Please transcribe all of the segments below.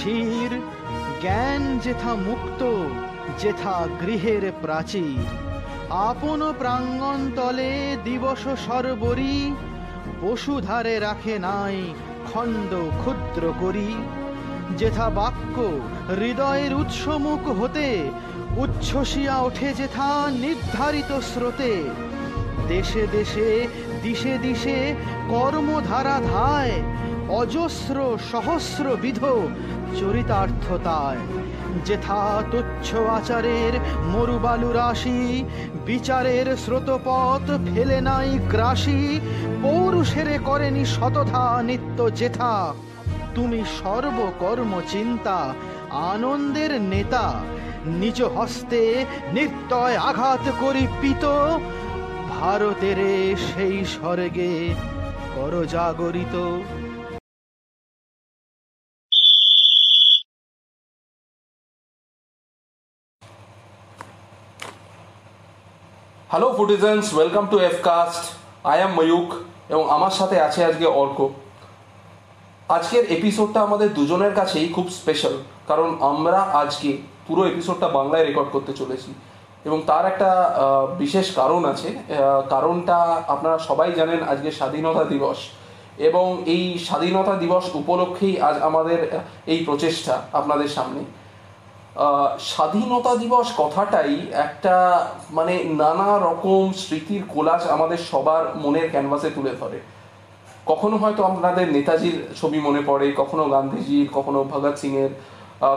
শির, জ্ঞান যেথা মুক্ত, যেথা গৃহের প্রাচীর। আপন প্রাঙ্গণ তলে দিবস সর্বরি, বসুধারে রাখে নাই খণ্ড ক্ষুদ্র করি। যেথা বাক্য হৃদয়ের উৎসমুখ হতে উচ্ছ্বসিয়া ওঠে যেথা নির্ধারিত স্রোতে। দেশে দেশে, দিশে দিশে কর্মধারা ধায়, অজস্র সহস্র বিধ চরিতার্থতায়। যেথা তুচ্ছ আচারের মরুবালু রাশি, বিচারের স্রোতপথ ফেলে নাই গ্রাসী, পৌরুষেরে করেনি শতধা নিত্য যেথা। তুমি সর্বকর্ম চিন্তা আনন্দের নেতা, নিজ হস্তে নিত্যয় আঘাত করি পিত ভারতের সেই স্বর্গে কর hello ফুটিজেন্স welcome to F cast I am Mayukh এবং আমার সাথে আছে আজকে অর্ক। আজকের এপিসোডটা আমাদের দুজনের কাছেই খুব স্পেশাল কারণ আমরা আজকে পুরো এপিসোডটা বাংলায় রেকর্ড করতে চলেছি। এবং তার একটা বিশেষ কারণ আছে। কারণটা আপনারা সবাই জানেন, আজকে স্বাধীনতা দিবস। এবং এই স্বাধীনতা দিবস উপলক্ষেই আজ আমাদের এই প্রচেষ্টা আপনাদের সামনে। স্বাধীনতা দিবস কথাটাই একটা মানে নানা রকম স্মৃতির কোলাজ আমাদের সবার মনের ক্যানভাসে তুলে ধরে। কখনো হয়তো আপনাদের নেতাজির ছবি মনে পড়ে, কখনো গান্ধীজির, কখনো ভগৎ সিং এর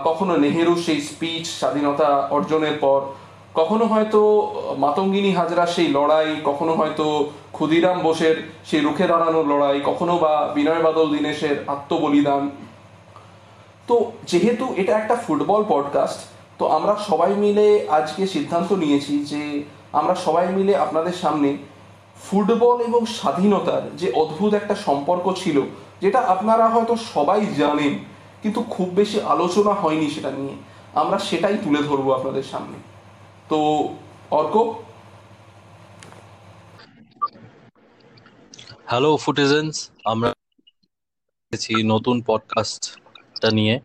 কখনো নেহেরুর সেই স্পিচ স্বাধীনতা অর্জনের পর, কখনো হয়তো মাতঙ্গিনী হাজরা সেই লড়াই, কখনো হয়তো ক্ষুদিরাম বোসের সেই রুখে দাঁড়ানোর লড়াই, কখনো বা বিনয় বাদল দীনেশের আত্মবলিদান তো যেহেতু এটা একটা ফুটবল পডকাস্ট তো আমরা সবাই মিলে আজকে সিদ্ধান্ত নিয়েছি যে আমরা সবাই মিলে আপনাদের সামনে ফুটবল এবং স্বাধীনতার যে অদ্ভুত একটা সম্পর্ক ছিল, যেটা আপনারা হয়তো সবাই জানেন, কিন্তু খুব বেশি আলোচনা হয়নি সেটা নিয়ে। আমরা সেটাই তুলে ধরবো আপনাদের সামনে। তো অর্ক? হ্যালো ফুটিজেন্স আমরা নতুন পডকাস্টটা নিয়ে।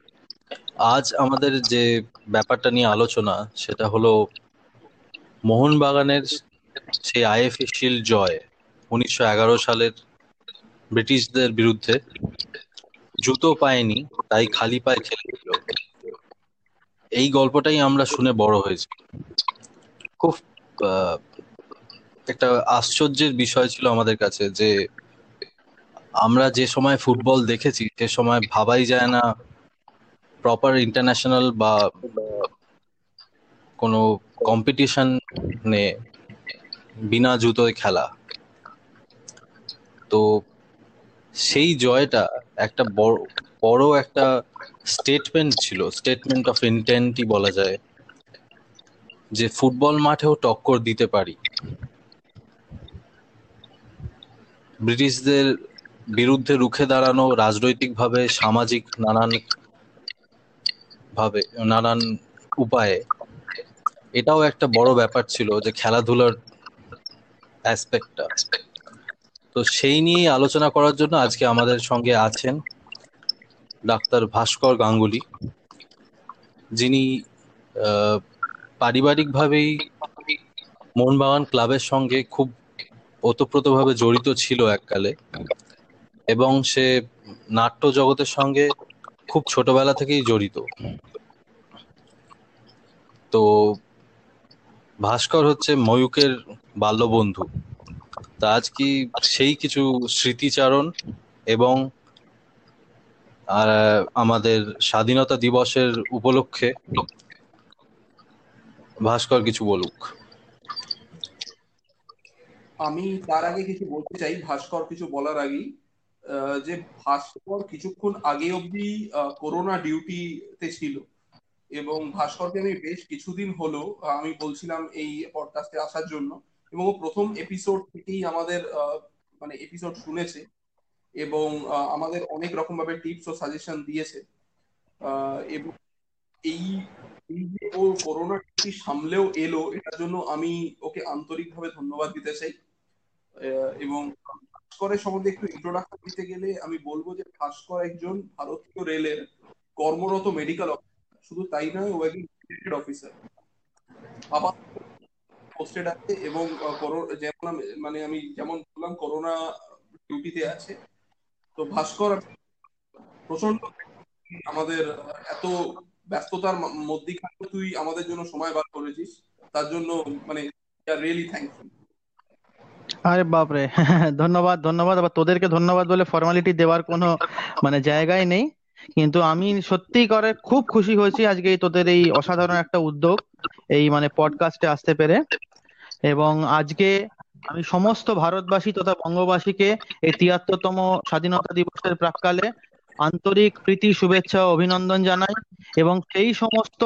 আজ আমাদের যে ব্যাপারটা নিয়ে আলোচনা, সেটা হলো মোহনবাগানের সেই আইএফএ শিল্ড জয় উনিশশো এগারো সালের ব্রিটিশদের বিরুদ্ধে। জুতো পায়নি, তাই খালি পায়ে খেলেছিল এই গল্পটাই আমরা শুনে বড় হয়েছি। খুব একটা আশ্চর্যের বিষয় ছিল আমাদের কাছে যে আমরা যে সময় ফুটবল দেখেছি, সে সময় ভাবাই যায় না প্রপার ইন্টারন্যাশনাল বা কোনো কম্পিটিশন বিনা জুতোয় খেলা। তো সেই জয়টা একটা বড় বড় একটা স্টেটমেন্ট ছিল স্টেটমেন্ট অফ ইন্টেন্টই বলা যায়, যে ফুটবল মাঠেও টক্কর দিতে পারি। ব্রিটিশদের বিরুদ্ধে রুখে দাঁড়ানো রাজনৈতিকভাবে সামাজিক নানান ভাবে, নানান উপায়ে। এটাও একটা বড় ব্যাপার ছিল যে খেলাধুলার অ্যাসপেক্টটা তো সেই নিয়ে আলোচনা করার জন্য আজকে আমাদের সঙ্গে আছেন ডাক্তার ভাস্কর গাঙ্গুলি। যিনি পারিবারিকভাবেই মোহনবাগান ক্লাবের সঙ্গে খুব ওতপ্রোতভাবে জড়িত ছিল এককালে এবং সে নাট্য জগতের সঙ্গে খুব ছোটবেলা থেকেই জড়িত। তো ভাস্কর হচ্ছে ময়ূকের বাল্যবন্ধু। তা আজ কি সেই কিছু স্মৃতিচারণ এবং আর আমাদের স্বাধীনতা দিবসের উপলক্ষে ভাস্কর কিছু বলুক। আমি তার আগে কিছু বলতে চাই ভাস্কর কিছু বলার আগেই যে ভাস্কর কিছুক্ষণ আগে আহ, করোনা ডিউটিতে ছিল। এবং ভাস্করকে আমি বেশ কিছুদিন হলো, আমি বলছিলাম এই পডকাস্টে আসার জন্য। এবং প্রথম এপিসোড থেকেই আমাদের মানে এপিসোড শুনেছে এবং আমাদের অনেক রকম ভাবে টিপস ও সাজেশন দিয়েছে। এবং এই এই যে ও করোনা সামলেও এলো, এটার জন্য আমি ওকে আন্তরিকভাবে ধন্যবাদ দিতে চাই। এবং ভাস্করের সম্বন্ধে একটু ইন্ট্রোডাকশন দিতে গেলে আমি বলব যে ভাস্কর একজন ভারতীয় রেলের কর্মরত মেডিকেল অফিসার শুধু তাই নয়, ও একজন অফিসার আবার পোস্টেড আছে এবং যেমন মানে আমি যেমন বললাম করোনা ডিউটিতে আছে। তো ভাস্কর প্রচণ্ড আমাদের এত ব্যস্ততার মধ্যিখানে তুই আমাদের জন্য সময় বার করেছিস। তার জন্য মানে রিয়েলি থ্যাঙ্কফুল আরে বাপরে, ধন্যবাদ ধন্যবাদ। আবার তোদেরকে ধন্যবাদ বলে ফর্মালিটি দেওয়ার কোনো মানে জায়গাই নেই। কিন্তু আমি সত্যি করে খুব খুশি হয়েছি আজকে তোদের এই অসাধারণ একটা উদ্যোগ, এই মানে পডকাস্টে আসতে পেরে। এবং আজকে আমি সমস্ত ভারতবাসী তথা বঙ্গবাসীকে এই তিয়াত্তরতম স্বাধীনতা দিবসের প্রাককালে আন্তরিক প্রীতি, শুভেচ্ছা অভিনন্দন জানাই। এবং সেই সমস্ত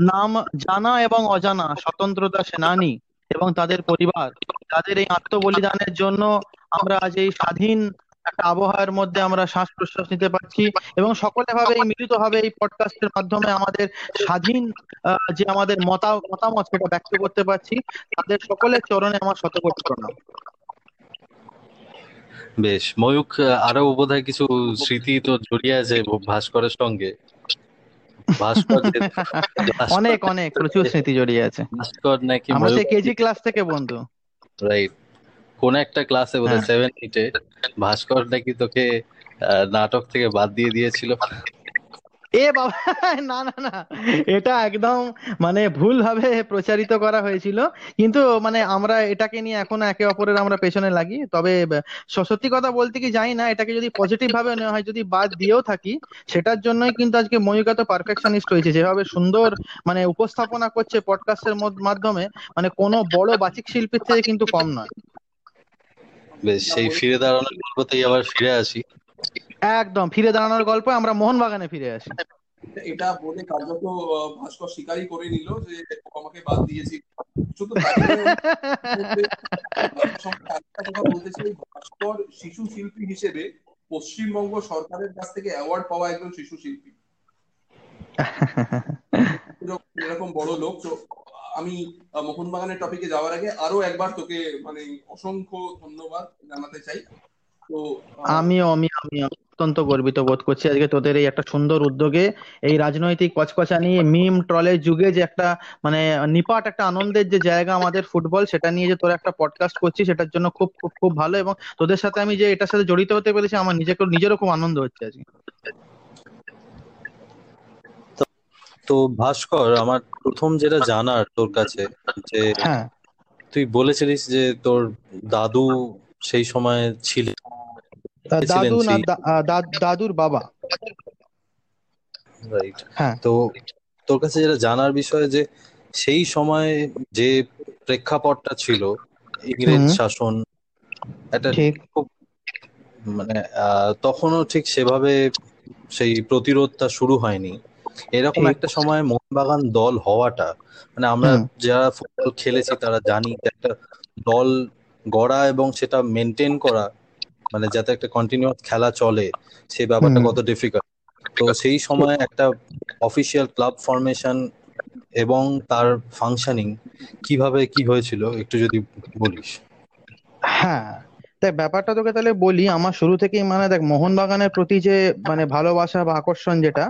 নাম জানা এবং অজানা স্বতন্ত্রতা সেনানী এবং তাদের পরিবার, তাদের এই আত্মবলিদানের জন্য আমরা আজ এই স্বাধীন একটা আবহাওয়ার মধ্যে আমরা শ্বাস প্রশ্বাস নিতে পারছি এবং সকলে ভাবে মিলিত ভাবে এই পডকাস্টের মাধ্যমে আমাদের স্বাধীন যে আমাদের মতামত সেটা ব্যক্ত করতে পারছি। তাদের সকলের চরণে আমার শতকোটি প্রণাম। বেশ ময়ূক আরও বোধহয় কিছু স্মৃতি তো জড়িয়ে আছে ভাস্করের সঙ্গে। অনেক অনেক প্রচুর স্মৃতি জড়িয়ে আছে। ভাস্কর নাকি আমরা কেজি ক্লাস থেকে বন্ধু। রাইট কোন একটা ক্লাসে বোধহয় সেভেন এইটে ভাস্কর নাকি তোকে নাটক থেকে বাদ দিয়ে দিয়েছিল? এ বাবা, না না না। এটা একদম মানে ভুল ভাবে প্রচারিত করা হয়েছিল। কিন্তু মানে আমরা এটাকে নিয়ে এখন একে অপরের আমরা পেছনে লাগি। তবে সত্যি কথা বলতে কি জানি না, এটাকে যদি পজিটিভ ভাবে নেওয়া হয়, যদি বাদ দিয়েও থাকি, সেটার জন্যই কিন্তু আজকে ময়ূকা তো পারফেকশনিস্ট হয়েছে। যেভাবে সুন্দর মানে উপস্থাপনা করছে পডকাস্টের মাধ্যমে মানে কোনো বড় বাচিক শিল্পীর থেকে কিন্তু কম নয়। বেশ সেই ফিরে দাঁড়ানোর গল্পতেই আবার ফিরে আসি। একদম ফিরে দাঁড়ানোর গল্প আমরা মোহনবাগানে ফিরে আসি। এটা বলে কার্যত ভাস্কর স্বীকারই করে নিল যে আমাকে বাদ দিয়েছি। শুধু বলতে চাই ভাস্কর শিশু শিল্পী হিসেবে পশ্চিমবঙ্গ সরকারের কাছ থেকে অ্যাওয়ার্ড পাওয়া একজন শিশু শিল্পী। এরকম বড় লোক, তো আমি মোহনবাগানের টপিকে যাওয়ার আগে আরও একবার তোকে মানে অসংখ্য ধন্যবাদ জানাতে চাই। তো আমিও আমি আমি অত্যন্ত গর্বিত বোধ করছি আজকে তোদের এই একটা সুন্দর উদ্যোগে, এই রাজনৈতিক কচকচা নিয়ে মিম, ট্রলের যুগে যে একটা মানে নিপাট একটা আনন্দের যে জায়গা আমাদের ফুটবল, সেটা নিয়ে যে তোরা একটা পডকাস্ট করছিস, সেটার জন্য খুব খুব খুব ভালো এবং তোদের সাথে আমি যে এটার সাথে জড়িত হতে পেরেছি, আমার নিজেকে নিজেরও খুব আনন্দ হচ্ছে আজকে। তো ভাস্কর আমার প্রথম যেটা জানার তোর কাছে যে হ্যাঁ। তুই বলেছিলিস যে তোর দাদু সেই সময় ছিলেন দাদু না দাদুর বাবা। রাইট হ্যাঁ। তো তোর কাছে যেটা জানার বিষয় যে সেই সময় যে প্রেক্ষাপটটা ছিল ইংরেজ শাসন এটা খুব মানে তখনও ঠিক সেভাবে সেই প্রতিরোধটা শুরু হয়নি। এরকম একটা সময় মোহনবাগান দল হওয়াটা মানে আমরা যারা ফুটবল খেলেছি তারা জানি একটা দল গড়া এবং সেটা মেনটেন করা মানে যাতে একটা কন্টিনিউয়াস খেলা চলে সেই ব্যাপারটা কত ডিফিকাল্ট তো সেই সময় একটা অফিসিয়াল ক্লাব ফরমেশন এবং তার ফাংশনিং কীভাবে কি হয়েছিল একটু যদি বলিস। হ্যাঁ দেখ ব্যাপারটা তোকে তাহলে বলি আমার শুরু থেকেই মানে দেখ মোহনবাগানের প্রতি যে মানে ভালোবাসা বা আকর্ষণ যেটা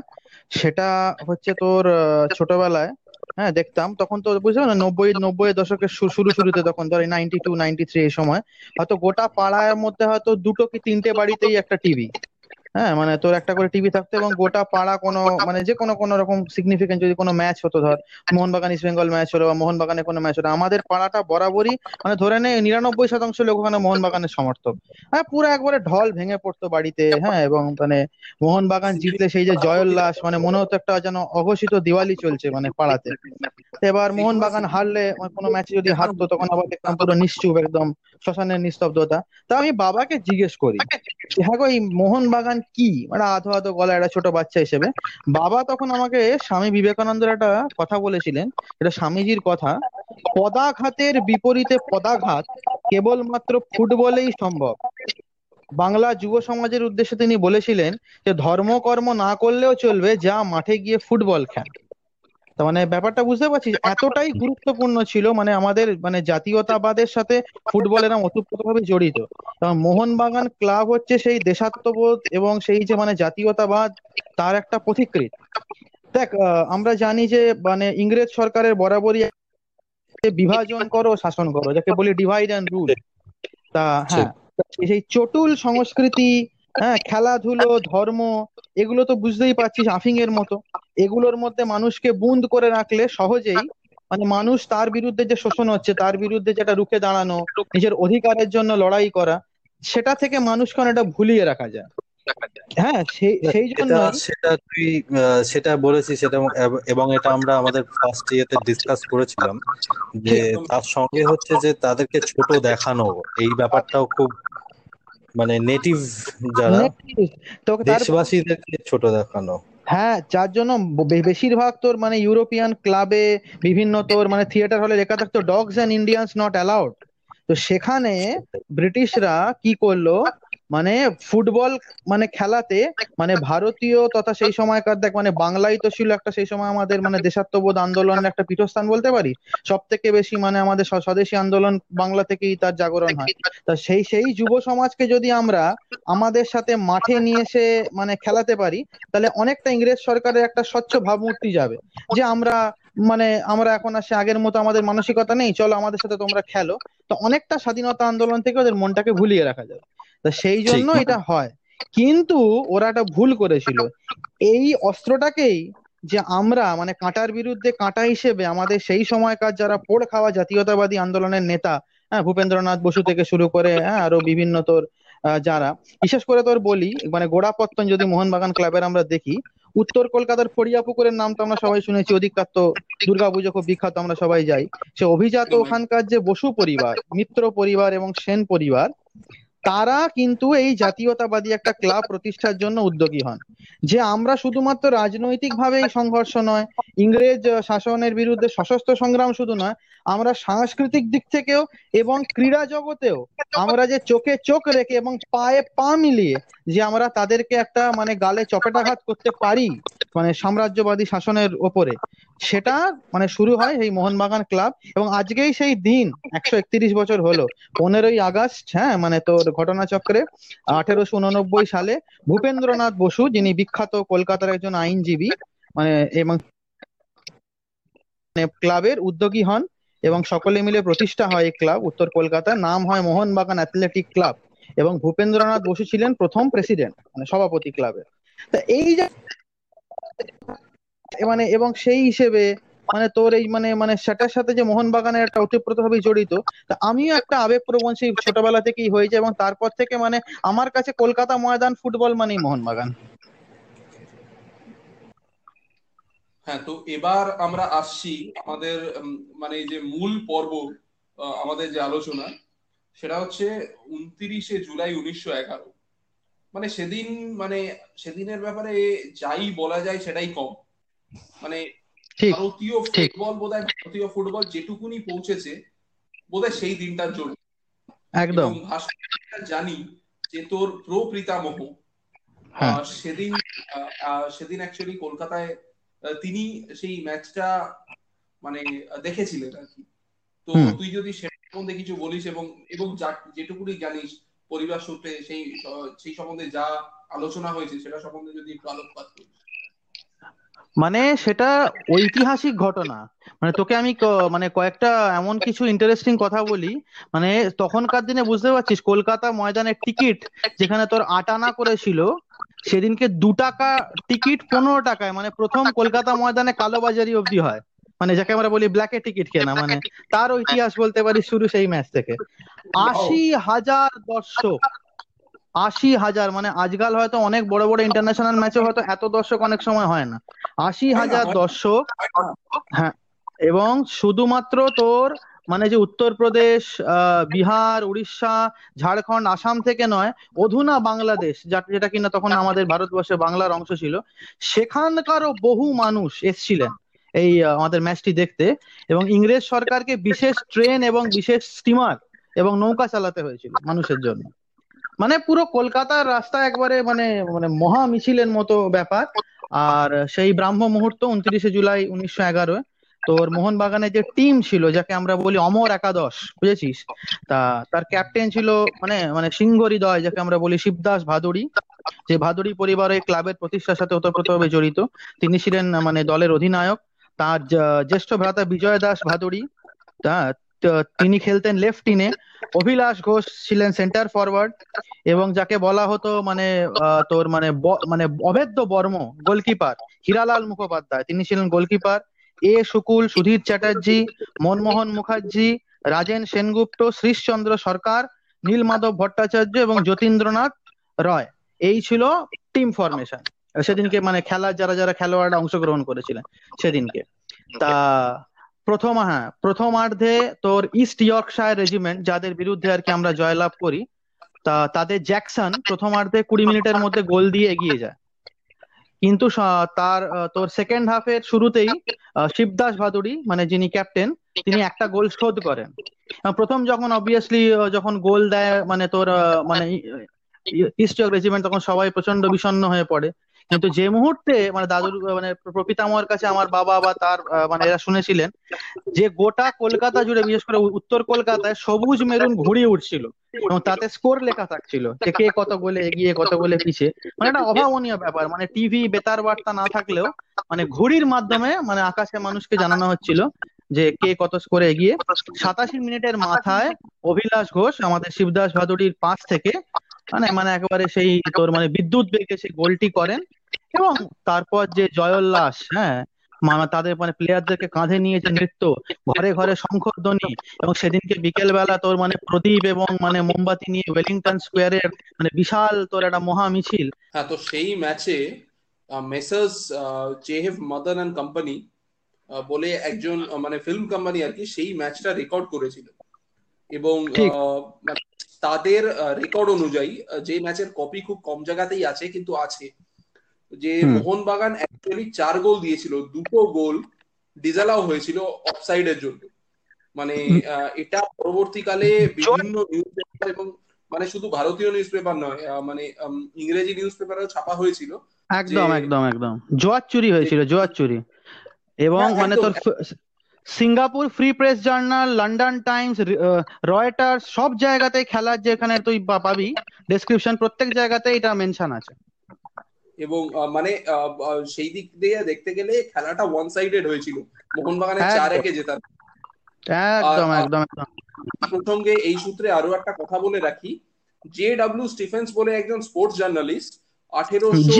সেটা হচ্ছে তোর ছোটবেলায় হ্যাঁ দেখতাম। তখন তো বুঝলাম না নব্বই নব্বই দশকের শুরু, শুরুতে তখন, ধর নাইনটি টু নাইনটি থ্রি এই সময়। হয়তো গোটা পাড়ার মধ্যে হয়তো দুটো কি তিনটে বাড়িতেই একটা টিভি হ্যাঁ মানে তোর একটা করে টিভি থাকতো এবং গোটা পাড়া কোনো মানে যে কোনো কোনো রকম সিগনিফিকেন্ট যদি কোনো ম্যাচ হতো ধর, মোহনবাগান ইস্ট বেঙ্গল ম্যাচ হলো বা মোহনবাগানে কোনো ম্যাচ হলো, আমাদের পাড়াটা বরাবরই মানে ধরে নে নিরানব্বই শতাংশ লোক ওখানে মোহনবাগানের সমর্থক। হ্যাঁ পুরো একবারে ঢল ভেঙে পড়তো বাড়িতে হ্যাঁ এবং মানে মোহনবাগান জিতলে সেই যে জয়োল্লাস মানে মনে হতো একটা যেন অঘোষিত দিওয়ালি চলছে মানে পাড়াতে। এবার মোহনবাগান হারলে কোনো ম্যাচে যদি হারতো, তখন আবার দেখতাম পুরো নিশ্চুপ একদম, শ্মশানের নিস্তব্ধতা। তা আমি বাবাকে জিজ্ঞেস করি গো এই মোহনবাগান কি? মানে আধো আধো গলা, একটা ছোট বাচ্চা হিসেবে। বাবা তখন আমাকে স্বামী বিবেকানন্দের একটা কথা বলেছিলেন। এটা স্বামীজির কথা। পদাঘাতের বিপরীতে পদাঘাত কেবলমাত্র ফুটবলেই সম্ভব। বাংলা যুব সমাজের উদ্দেশ্যে তিনি বলেছিলেন যে, ধর্মকর্ম না করলেও চলবে, যা মাঠে গিয়ে ফুটবল খেল। তার মানে ব্যাপারটা বুঝতে পারছিস এতটাই গুরুত্বপূর্ণ ছিল মানে আমাদের মানে জাতীয়তাবাদের সাথে ফুটবল এরকম ওতপ্রোতভাবে জড়িত। কারণ মোহনবাগান ক্লাব হচ্ছে সেই দেশাত্মবোধ এবং সেই যে মানে জাতীয়তাবাদ তার একটা পথিকৃৎ দেখ আমরা জানি যে মানে ইংরেজ সরকারের বরাবরই বিভাজন করো শাসন করো যাকে বলি ডিভাইড অ্যান্ড রুল তা হ্যাঁ সেই চটুল সংস্কৃতি হ্যাঁ খেলাধুলো ধর্ম এগুলো তো বুঝতেই পারছিস আফিং এর মতো। এগুলোর মধ্যে মানুষকে বুন্দ করে রাখলে সহজেই মানে মানুষ তার বিরুদ্ধে যে শোষণ হচ্ছে তার বিরুদ্ধে যেটা রুখে দাঁড়ানো নিজের অধিকারের জন্য লড়াই করা সেটা থেকে মানুষকে অনেকটা ভুলিয়ে রাখা যায়। হ্যাঁ সেই সেই জন্য সেটা তুই সেটা বলেছিস সেটা এবং এটা আমরা আমাদের ফার্স্ট ইয়েতে ডিসকাস করেছিলাম যে তার সঙ্গে হচ্ছে যে তাদেরকে ছোট দেখানো এই ব্যাপারটাও খুব মানে নেটিভ যারা তোকে তার দেশবাসীদেরকে ছোট দেখানো। হ্যাঁ যার জন্য বেশিরভাগ তোর মানে ইউরোপিয়ান ক্লাবে বিভিন্ন তোর মানে থিয়েটার হলে লেখা থাকতো dogs and Indians not allowed তো সেখানে ব্রিটিশরা কি করল মানে ফুটবল মানে খেলাতে মানে ভারতীয় তথা সেই সময়কার দেখ মানে বাংলাই তো ছিল একটা সেই সময় আমাদের মানে দেশাত্মবোধ আন্দোলনের একটা পীঠস্থান বলতে পারি। সব থেকে বেশি মানে আমাদের স্ব- স্বদেশী আন্দোলন বাংলা থেকেই তার জাগরণ হয়। তা সেই সেই যুব সমাজকে যদি আমরা আমাদের সাথে মাঠে নিয়ে এসে মানে খেলাতে পারি, তাহলে অনেকটা ইংরেজ সরকারের একটা স্বচ্ছ ভাবমূর্তি যাবে। যে আমরা মানে আমরা এখন আর সে আগের মতো আমাদের মানসিকতা নেই, চলো আমাদের সাথে তোমরা খেলো। তো অনেকটা স্বাধীনতা আন্দোলন থেকে ওদের মনটাকে ভুলিয়ে রাখা যাবে। তা সেই জন্য এটা হয়। কিন্তু ওরা একটা ভুল করেছিল। এই অস্ত্রটাকেই যে আমরা মানে কাঁটার বিরুদ্ধে কাঁটা হিসেবে আমাদের সেই সময়কার যারা পোড় খাওয়া জাতীয়তাবাদী আন্দোলনের নেতা হ্যাঁ ভূপেন্দ্রনাথ বসু থেকে শুরু করে হ্যাঁ আরও বিভিন্ন তোর আহ, যারা বিশেষ করে তোর বলি মানে গোড়াপত্তন যদি মোহনবাগান ক্লাবের আমরা দেখি উত্তর কলকাতার ফড়িয়া পুকুরের নাম তো আমরা সবাই শুনেছি অধিকার তো দুর্গাপুজো খুব বিখ্যাত আমরা সবাই যাই। সে অভিজাত ওখানকার যে বসু পরিবার মিত্র পরিবার এবং সেন পরিবার তারা কিন্তু এই জাতীয়তাবাদী একটা ক্লাব প্রতিষ্ঠার জন্য উদ্যোগী হন। যে আমরা শুধুমাত্র রাজনৈতিকভাবে এই সংঘর্ষ নয়, ইংরেজ শাসনের বিরুদ্ধে সশস্ত্র সংগ্রাম শুধু নয় আমরা সাংস্কৃতিক দিক থেকেও এবং ক্রীড়া জগতেও আমরা যে চোখে চোখ রেখে এবং পায়ে পা মিলিয়ে যে আমরা তাদেরকে একটা মানে গালে চপেটাঘাত করতে পারি মানে সাম্রাজ্যবাদী শাসনের ওপরে, সেটা মানে শুরু হয় এই মোহনবাগান ক্লাব এবং আজকেই সেই দিন একশো একত্রিশ বছর হলো। পনেরোই আগস্ট হ্যাঁ মানে তোর ঘটনাচক্রে আঠেরোশো উননব্বই সালে ভূপেন্দ্রনাথ বসু, যিনি বিখ্যাত কলকাতার একজন আইনজীবী মানে এবং ক্লাবের উদ্যোগী হন এবং সকলে মিলে প্রতিষ্ঠা হয় এই ক্লাব, উত্তর কলকাতার নাম হয় মোহনবাগান অ্যাথলেটিক ক্লাব এবং ভূপেন্দ্রনাথ বসু ছিলেন প্রথম প্রেসিডেন্ট মানে সভাপতি ক্লাবের তা এই যে মানে এবং সেই হিসেবে মানে তোর এই মানে মানে সেটার সাথে যে মোহনবাগানের একটা ওতপ্রোতভাবে জড়িত, তা আমিও একটা আবেগপ্রবণ সেই ছোটবেলা থেকেই হয়েছে এবং তারপর থেকে মানে আমার কাছে কলকাতা ময়দান ফুটবল মানেই মোহনবাগান। হ্যাঁ তো এবার আমরা আসছি আমাদের মানে যে মূল পর্ব আমাদের যে আলোচনা সেটা হচ্ছে উনত্রিশে জুলাই উনিশশো এগারো মানে সেদিন মানে সেদিনের ব্যাপারে যাই বলা যায় সেটাই কম মানে ভারতীয়। ফুটবল বোধহয় ভারতীয় ফুটবল যেটুকুনি পৌঁছেছে বোধহয় সেই দিনটার জন্য একদম জানি যে তোর প্রো হ্যাঁ। সেদিন সেদিন অ্যাকচুয়ালি কলকাতায় তিনি সেই ম্যাচটা মানে দেখেছিলেন আর কি। তো তুই যদি সেটা সম্বন্ধে কিছু বলিস এবং এবং যা- যেটুকুনি জানিস পরিবার সূত্রে সেই সেই সম্বন্ধে যা আলোচনা হয়েছে সেটা সম্বন্ধে যদি একটু আলোকপাত করিস। মানে সেটা ঐতিহাসিক ঘটনা। মানে তোকে আমি মানে কয়েকটা এমন কিছু ইন্টারেস্টিং কথা বলি। মানে তখনকার দিনে বুঝতে পারছিস কলকাতা ময়দানের টিকিট যেখানে তোর আট আনা করেছিল সেদিনকে দু টাকা টিকিট পনেরো টাকায় মানে প্রথম কলকাতা ময়দানে কালোবাজারি অবধি হয়। মানে যাকে আমরা বলি ব্ল্যাকে টিকিট কেনা মানে তার ইতিহাস বলতে পারি শুরু সেই ম্যাচ থেকে। আশি হাজার দর্শক আশি হাজার মানে আজকাল হয়তো অনেক বড় বড় ইন্টারন্যাশনাল ম্যাচে হয়তো এত দর্শক অনেক সময় হয় না। আশি হাজার দর্শক হ্যাঁ এবং শুধুমাত্র তোর মানে যে উত্তরপ্রদেশ বিহার, উড়িষ্যা, ঝাড়খণ্ড, আসাম থেকে নয়, অধুনা বাংলাদেশ যেটা কিনা তখন আমাদের ভারতবর্ষে বাংলার অংশ ছিল, সেখানকারও বহু মানুষ এসছিলেন এই আমাদের ম্যাচটি দেখতে এবং ইংরেজ সরকারকে বিশেষ ট্রেন এবং বিশেষ স্টিমার এবং নৌকা চালাতে হয়েছিল মানুষের জন্য। মানে পুরো কলকাতার রাস্তা একবারে মানে মানে মহা মিছিলের মতো ব্যাপার। আর সেই ব্রাহ্ম মুহূর্ত উনত্রিশে জুলাই উনিশশো এগারো তোর মোহনবাগানের যে টিম ছিল, যাকে আমরা বলি অমর একাদশ, বুঝেছিস? তা তার ক্যাপ্টেন ছিল মানে মানে সিংহ হৃদয় যাকে আমরা বলি শিবদাস ভাদুড়ি। যে ভাদুড়ি পরিবার এই ক্লাবের প্রতিষ্ঠার সাথে ওতপ্রোতভাবে জড়িত। তিনি ছিলেন মানে দলের অধিনায়ক। তার জ্যেষ্ঠ ভ্রাতা বিজয় দাস ভাদুড়ি। তিনি খেলতেন লেফট ইনে অভিলাষ ঘোষ ছিলেন সেন্টার ফরওয়ার্ড এবং যাকে বলা হতো মানে তোর মানে মানে অভেদ্য বর্ম গোলকিপার হীরালাল মুখোপাধ্যায়। তিনি ছিলেন গোলকিপার এ শুকুল সুধীর চ্যাটার্জি, মনমোহন মুখার্জি, রাজেন সেনগুপ্ত, শ্রীশচন্দ্র সরকার, নীলমাধব ভট্টাচার্য এবং যতীন্দ্রনাথ রয়। এই ছিল টিম ফরমেশন সেদিনকে মানে খেলার যারা যারা খেলোয়াড়রা অংশগ্রহণ করেছিলেন, সেদিনকে। তা প্রথম হ্যাঁ প্রথমার্ধে তোর ইস্ট ইয়র্কশায়ার রেজিমেন্ট যাদের বিরুদ্ধে আর কি আমরা জয়লাভ করি, তা তাদের জ্যাকসন প্রথমার্ধে কুড়ি মিনিটের মধ্যে গোল দিয়ে এগিয়ে যায়। কিন্তু তার তোর সেকেন্ড হাফের শুরুতেই শিবদাস ভাদুড়ি মানে যিনি ক্যাপ্টেন তিনি একটা গোল শোধ করেন। প্রথম যখন অবভিয়াসলি যখন গোল দেয় মানে তোর মানে ইস্ট রেজিমেন্ট তখন সবাই প্রচণ্ড বিষণ্ণ হয়ে পড়ে। কিন্তু যে মুহূর্তে মানে দাদুর মানে প্রপিতামহের কাছে আমার বাবা বা তার মানে এরা শুনেছিলেন, যে গোটা কলকাতা জুড়ে, বিশেষ করে উত্তর কলকাতায় সবুজ মেরুন ঘুড়ি উঠছিল এবং তাতে স্কোর লেখা থাকছিল যে কে কত গোলে এগিয়ে, কত গোলে পিছিয়ে মানে একটা অভাবনীয় ব্যাপার মানে টিভি বেতার বার্তা না থাকলেও মানে ঘুড়ির মাধ্যমে মানে আকাশে মানুষকে জানানো হচ্ছিল যে কে কত স্কোরে এগিয়ে। সাতাশি মিনিটের মাথায় অভিলাষ ঘোষ, আমাদের শিবদাস ভাদুড়ির পাশ থেকে মানে মানে একেবারে সেই তোর মানে বিদ্যুৎ বেগে সেই গোলটি করেন এবং তারপর যে জয়োল্লাস হ্যাঁ মানে তাদের মানে প্লেয়ারদেরকে কাঁধে নিয়ে যে নৃত্য ঘরে ঘরে শঙ্খধ্বনি এবং সেদিনকে বিকেল বেলা তোর মানে প্রদীপ এবং মানে মোমবাতি নিয়ে ওয়েলিংটন স্কোয়ারের মানে বিশাল তোর একটা মহা মিছিল। হ্যাঁ তো সেই ম্যাচে মেসার্স জেহেভ মাদান অ্যান্ড কোম্পানি বলে একজন মানে ফিল্ম কোম্পানি আর কি সেই ম্যাচটা রেকর্ড করেছিল। এবং তাদের রেকর্ড অনুযায়ী যে ম্যাচের কপি খুব কম জায়গাতেই আছে কিন্তু আছে। যে। মোহনবাগান অ্যাকচুয়ালি চার গোল দিয়েছিল দুটো গোল ডিজালাও হয়েছিল অফসাইডের জন্য। মানে এটা পরবর্তীকালে বিভিন্ন নিউজ পেপার এবং মানে শুধু ভারতীয় নিউজ পেপার নয় মানে ইংরেজি নিউজ পেপারেও ছাপা হয়েছিল একদম একদম একদম। জোয়ার চুরি হয়েছিল জোয়ার চুরি। এবং হ্যাঁ, মানে তোর Singapore free press journal London Times Reuters সব জায়গাতে খেলার যেখানে তুই পাবি ডেসক্রিপশন প্রত্যেক জায়গাতে এটা মেনশন আছে। এবং মানে সেই দিক দিয়ে দেখতে গেলে খেলাটা ওয়ান সাইডেড হয়েছিল। মোহনবাগানের একদম। চার একে জেতার একদম একদম একদম। প্রসঙ্গে এই সূত্রে আরও একটা কথা বলে রাখি। জে ডাব্লিউ স্টিফেন্স বলে একজন স্পোর্টস জার্নালিস্ট আঠেরোশো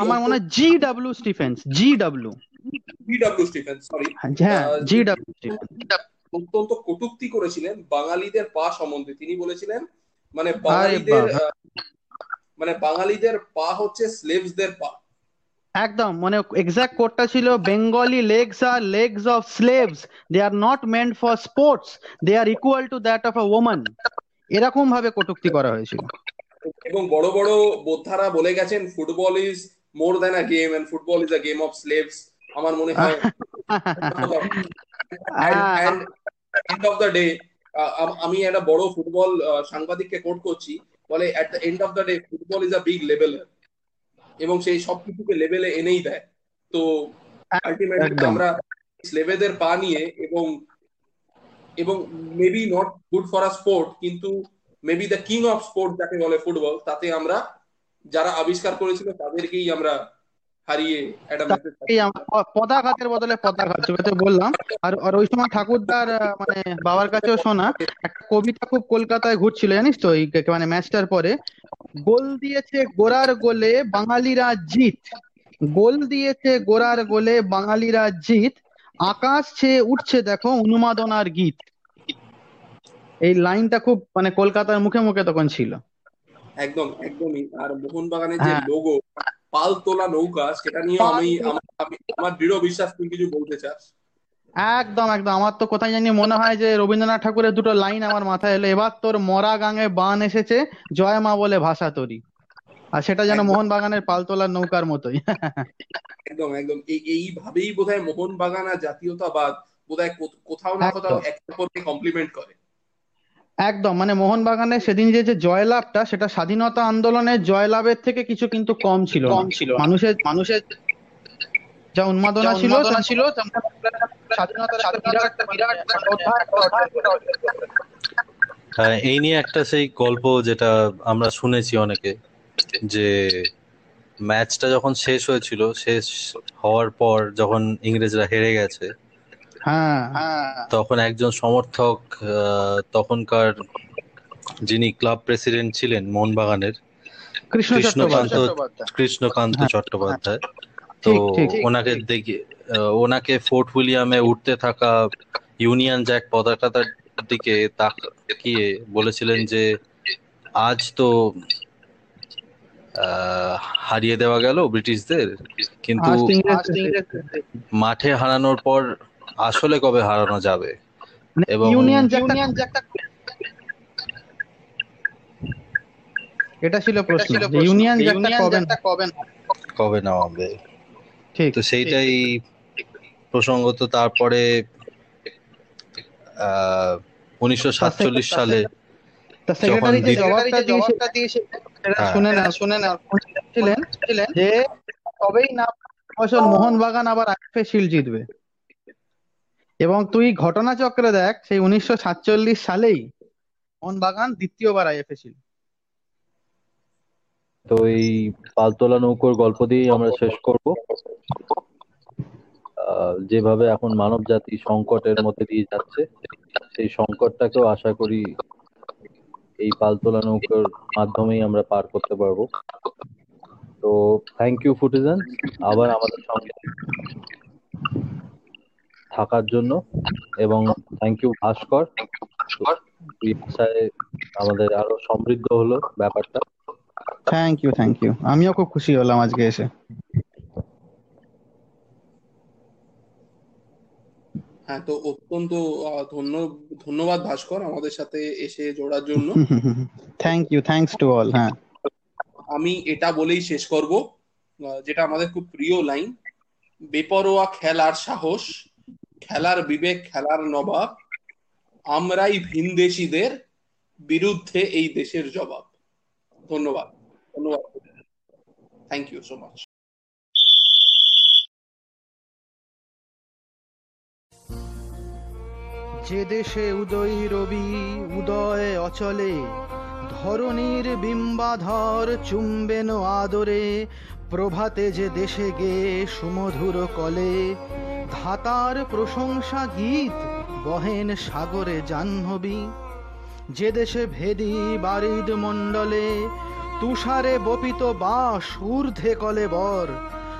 আমার মনে হয় G W Stephens G W sorry হ্যাঁ অত্যন্ত কটূক্তি করেছিলেন বাঙালিদের পা সম্বন্ধে। তিনি বলেছিলেন মানে বাঙালিদের মানে বাঙালিদের পা হচ্ছে স্লেভসদের পা। একদম মানে এক্সাক্ট কোডটা ছিল Bengali legs R legs of slaves they are not meant for sports they are equal to that of a woman এরকম ভাবে কটুক্তি করা হয়েছিল। এবং বড় বড় বোদ্ধারা বলে গেছেন football is more than a game and football is a game of slaves আমার মনে হয় এন্ড অফ দ্য ডে আমি একটা বড় ফুটবল সাংবাদিককে কোট করছি বলে at the end of the day football is a big leveller এবং সেই সব কিছুকে লেভেলে এনেই দেয়। তো আলটিমেটলি আমরা স্লেভেদের পা নিয়ে এবং এবং maybe not good for a sport কিন্তু maybe the king of sport যাকে বলে ফুটবল তাতে আমরা যারা আবিষ্কার করেছিল তাদেরকেই আমরা হারিয়ে পদাঘাতের বদলে পদাঘাত তো বললাম। আর আর ওই সময় ঠাকুরদার মানে বাবার কাছেও শোনা একটা কবিতা খুব কলকাতায় ঘুরছিল জানিস তো কে- মানে ম্যাচটার পরে। গোল দিয়েছে গোরার গোলে বাঙালিরা জিত। গোল দিয়েছে গোরার গোলে বাঙালিরা জিত। আকাশ ছেয়ে উঠছে দেখো উন্মাদনার গীত। এই লাইনটা খুব মানে কলকাতার মুখে মুখে তখন ছিল। একদম একদমই। আর মোহনবাগানের যে হ্যাঁ। লোগো পাল তোলা নৌকা সেটা নিয়ে আমি আমার দৃঢ় বিশ্বাস তুই কিছু বলতে চাস? একদম একদম। আমার তো কোথায় জানি মনে হয় যে রবীন্দ্রনাথ ঠাকুরের দুটো লাইন আমার মাথায় এলো। এবার তোর মরা গাঙে বান এসেছে জয় মা বলে ভাষা তরি। আর সেটা যেন একদম। মোহনবাগানের পালতোলার নৌকার মতোই। একদম একদম। এই এইভাবেই বোধহয় মোহনবাগান আর জাতীয়তাবাদ বোধহয় কো- কোথাও না কোথাও। একে অপরকে কমপ্লিমেন্ট করে। একদম মানে মোহনবাগানের সেদিন যে যে জয়লাভটা সেটা স্বাধীনতা আন্দোলনের জয়লাভের থেকে কিছু কিন্তু কম ছিল না। কম ছিল। না। মানুষের মানুষের যা উন্মাদনা যা ছিল উন্মাদনা ছিল স্বাধীনতার একটা বিরাট একটা বিরাট একটা অধ্যায় হ্যাঁ এই নিয়ে একটা সেই গল্প যেটা আমরা শুনেছি অনেকে যে ম্যাচটা যখন শেষ হয়েছিল শেষ হওয়ার পর যখন ইংরেজরা হেরে গেছে তখন একজন সমর্থক তখনকার যিনি ক্লাব প্রেসিডেন্ট ছিলেন মোহনবাগানের কৃষ্ণ কৃষ্ণকান্ত চট্টোপাধ্যায় কৃষ্ণকান্ত হ্যাঁ। চট্টোপাধ্যায়। তো ঠিক, ঠিক, ওনাকে দেখে ওনাকে ফোর্ট উইলিয়ামে উঠতে থাকা ইউনিয়ন জ্যাক পতাকাটার দিকে তাকিয়ে বলেছিলেন যে আজ তো আহ, হারিয়ে দেওয়া গেল ব্রিটিশদের কিন্তু তো মাঠে হারানোর পর আসলে কবে হারানো যাবে? মানে এবং- ইউনিয়ন এটা ছিল প্রশ্ন ইউনিয়ন কবে কবে কবে নেওয়া হবে ঠিক তো সেইটাই প্রসঙ্গত তারপরে আহ উনিশশো সাতচল্লিশ সালে সেক্রেটারি যে জবাবটা দিয়েছে হ্যাঁ। শুনে না শুনে না ছিলেন ছিলেন যে তবেই না মোহনবাগান আবার আইএফএ শিল্ড জিতবে। এবং তুই ঘটনাচক্রে দেখ, সেই উনিশশো সাতচল্লিশ সালেই মোহনবাগান দ্বিতীয়বার আইএফএ শিল্ড তো এই পালতোলা নৌকোর গল্প দিয়েই আমরা শেষ করব। যেভাবে এখন মানব জাতি সংকটের মধ্যে দিয়ে যাচ্ছে, সেই সংকটটাকেও আশা করি এই পালতোলা নৌকোর মাধ্যমেই আমরা পার করতে পারব। তো থ্যাংক ইউ ফুটিজান আবার আমাদের সঙ্গে থাকার জন্য এবং থ্যাংক ইউ ভাস্কর। এই ভাষায় আমাদের আরও সমৃদ্ধ হলো ব্যাপারটা। থ্যাংক ইউ থ্যাংক ইউ আমিও খুব খুশি হলাম আজকে এসে। হ্যাঁ তো অত্যন্ত ধন্য ধন্যবাদ ভাস্কর আমাদের সাথে এসে জোড়ার জন্য। Thank you thanks to all হ্যাঁ। আমি এটা বলেই শেষ করব আহ, যেটা আমাদের খুব প্রিয় লাইন বেপরোয়া খেলার সাহস খেলার বিবেক, খেলার নবাব, আমরাই ভিনদেশীদের বিরুদ্ধে এই দেশের জবাব। ধন্যবাদ। ধন্যবাদ। থ্যাংক ইউ সো মাচ যে দেশে উদয় রবি, উদয় অচলে, ধরণীর বিম্বাধর চুম্বেন আদরে, প্রভাতে যে দেশে গে সুমধুর কলে ধাতার প্রশংসা গীত বহেন সাগরে জাহ্নবী। যে দেশে ভেদি বারিদ মণ্ডলে, তুষারে বপিত বাস ঊর্ধ্বে কলে বর।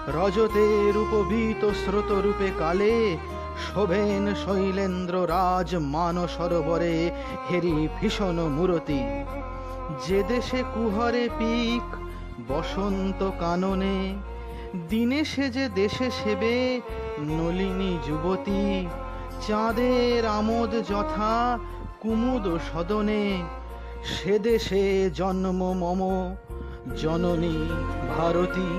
রজতে রূপবীত স্রোত রূপে কালে, শোভেন শৈলেন্দ্র রাজ মান সরোবরে হেরি ভীষণ মূরতি। যে দেশে কুহরে পিক বসন্ত কাননে দিনে সে যে দেশে সেবে, নলিনী যুবতী, চাঁদের আমোদ যথা, কুমুদ সদনে, সে দেশে জন্ম মম, জননী ভারতী।